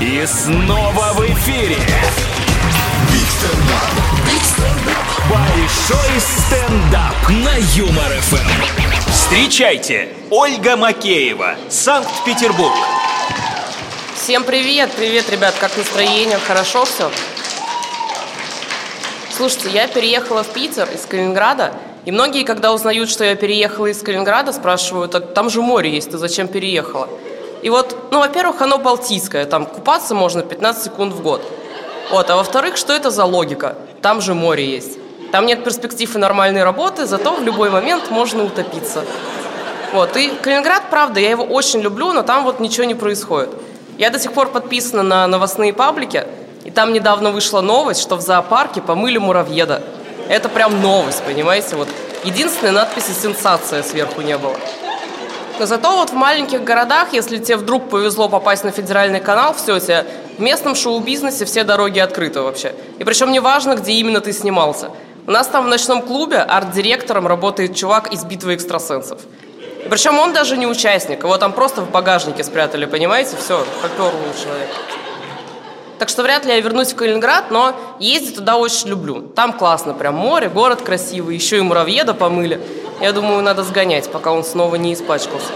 И снова в эфире. Большой стендап на Юмор ФМ. Встречайте, Ольга Макеева, Санкт-Петербург. Всем привет, привет, ребят, как настроение, хорошо все? Слушайте, я переехала в Питер из Калининграда, и многие, когда узнают, что я переехала из Калининграда, спрашивают, так там же море есть, ты зачем переехала? И вот, ну, во-первых, оно балтийское, там купаться можно 15 секунд в год. Вот, а во-вторых, что это за логика? Там же море есть. Там нет перспектив и нормальной работы, зато в любой момент можно утопиться. Вот, и Калининград, правда, я его очень люблю, но там вот ничего не происходит. Я до сих пор подписана на новостные паблики, и там недавно вышла новость, что в зоопарке помыли муравьеда. Это прям новость, понимаете? Вот единственная надпись «сенсация» сверху не было. Но зато вот в маленьких городах, если тебе вдруг повезло попасть на федеральный канал, все, тебе в местном шоу-бизнесе все дороги открыты вообще. И причем не важно, где именно ты снимался. У нас там в ночном клубе арт-директором работает чувак из «Битвы экстрасенсов». И причем он даже не участник, его там просто в багажнике спрятали, понимаете? Все, попер человек. Так что вряд ли я вернусь в Калининград, но ездить туда очень люблю. Там классно, прям море, город красивый, еще и муравьеда помыли. Я думаю, надо сгонять, пока он снова не испачкался.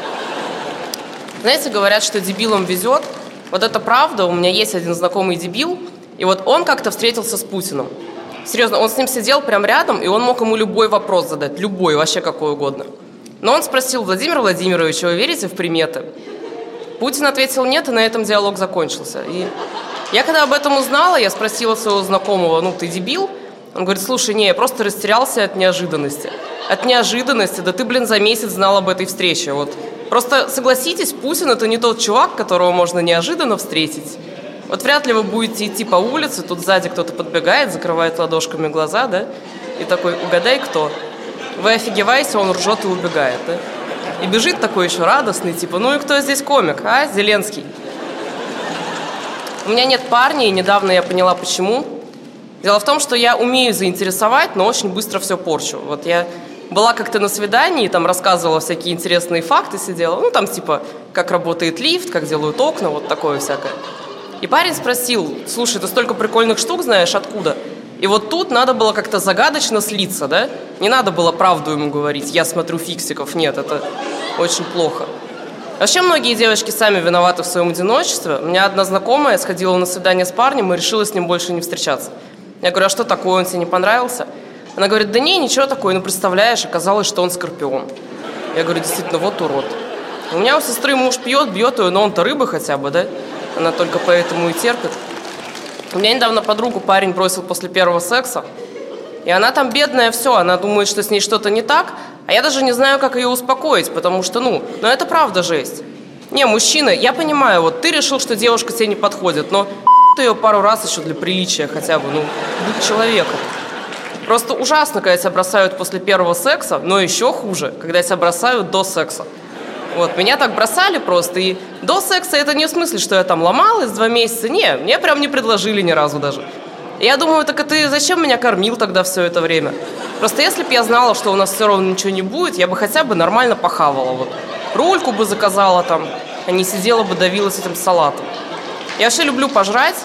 Знаете, говорят, что дебилам везет. Вот это правда, у меня есть один знакомый дебил, и вот он как-то встретился с Путиным. Серьезно, он с ним сидел прям рядом, и он мог ему любой вопрос задать, любой, вообще какой угодно. Но он спросил, Владимир Владимирович, вы верите в приметы? Путин ответил нет, и на этом диалог закончился. И я когда об этом узнала, я спросила своего знакомого, ну ты дебил? Он говорит, слушай, не, я просто растерялся от неожиданности. От неожиданности, да ты, блин, за месяц знал об этой встрече. Вот. Просто согласитесь, Путин это не тот чувак, которого можно неожиданно встретить. Вот вряд ли вы будете идти по улице, тут сзади кто-то подбегает, закрывает ладошками глаза, да? И такой, угадай, кто? Вы офигеваете, он ржет и убегает, да? И бежит такой еще радостный, типа, ну и кто здесь комик, а? Зеленский. У меня нет парня, и недавно я поняла, почему. Дело в том, что я умею заинтересовать, но очень быстро все порчу. Вот я была как-то на свидании, там рассказывала всякие интересные факты, сидела, ну там типа, как работает лифт, как делают окна, вот такое всякое. И парень спросил, слушай, ты столько прикольных штук знаешь, откуда? И вот тут надо было как-то загадочно слиться, да? Не надо было правду ему говорить, я смотрю фиксиков, нет, это очень плохо. Вообще многие девочки сами виноваты в своем одиночестве. У меня одна знакомая сходила на свидание с парнем и решила с ним больше не встречаться. Я говорю, а что такое, он тебе не понравился? Она говорит, да не, ничего такое, ну представляешь, оказалось, что он скорпион. Я говорю, действительно, вот урод. У меня у сестры муж пьет, бьет ее, но он-то рыба хотя бы, да? Она только поэтому и терпит. У меня недавно подругу парень бросил после первого секса. И она там бедная, все, она думает, что с ней что-то не так, а я даже не знаю, как ее успокоить, потому что, ну, ну это правда жесть. Не, мужчина, я понимаю, вот ты решил, что девушка тебе не подходит, но ты ее пару раз еще для приличия хотя бы, ну, будь человеком. Просто ужасно, когда тебя бросают после первого секса, но еще хуже, когда тебя бросают до секса. Вот, меня так бросали просто, и до секса это не в смысле, что я там ломалась два месяца, не, мне прям не предложили ни разу даже. Я думаю, так а ты зачем меня кормил тогда все это время? Просто если бы я знала, что у нас все равно ничего не будет, я бы хотя бы нормально похавала. Вот. Рульку бы заказала там, а не сидела бы давилась этим салатом. Я вообще люблю пожрать,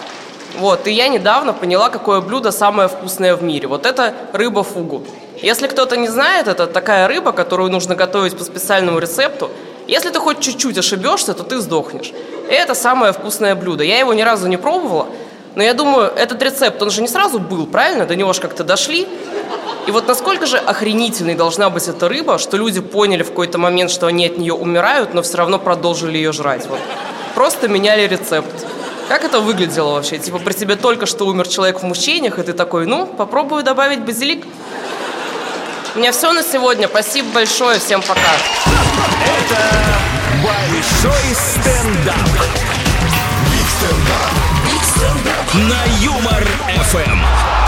вот, и я недавно поняла, какое блюдо самое вкусное в мире. Вот это рыба фугу. Если кто-то не знает, это такая рыба, которую нужно готовить по специальному рецепту. Если ты хоть чуть-чуть ошибешься, то ты сдохнешь. И это самое вкусное блюдо. Я его ни разу не пробовала, но я думаю, этот рецепт, он же не сразу был, правильно? До него же как-то дошли. И вот насколько же охренительной должна быть эта рыба, что люди поняли в какой-то момент, что они от нее умирают, но все равно продолжили ее жрать. Вот. Просто меняли рецепт. Как это выглядело вообще? Типа при тебе только что умер человек в мучениях, и ты такой, ну, попробую добавить базилик. У меня все на сегодня. Спасибо большое. Всем пока. Это большой стендап. Биг стендап. На Юмор-ФМ.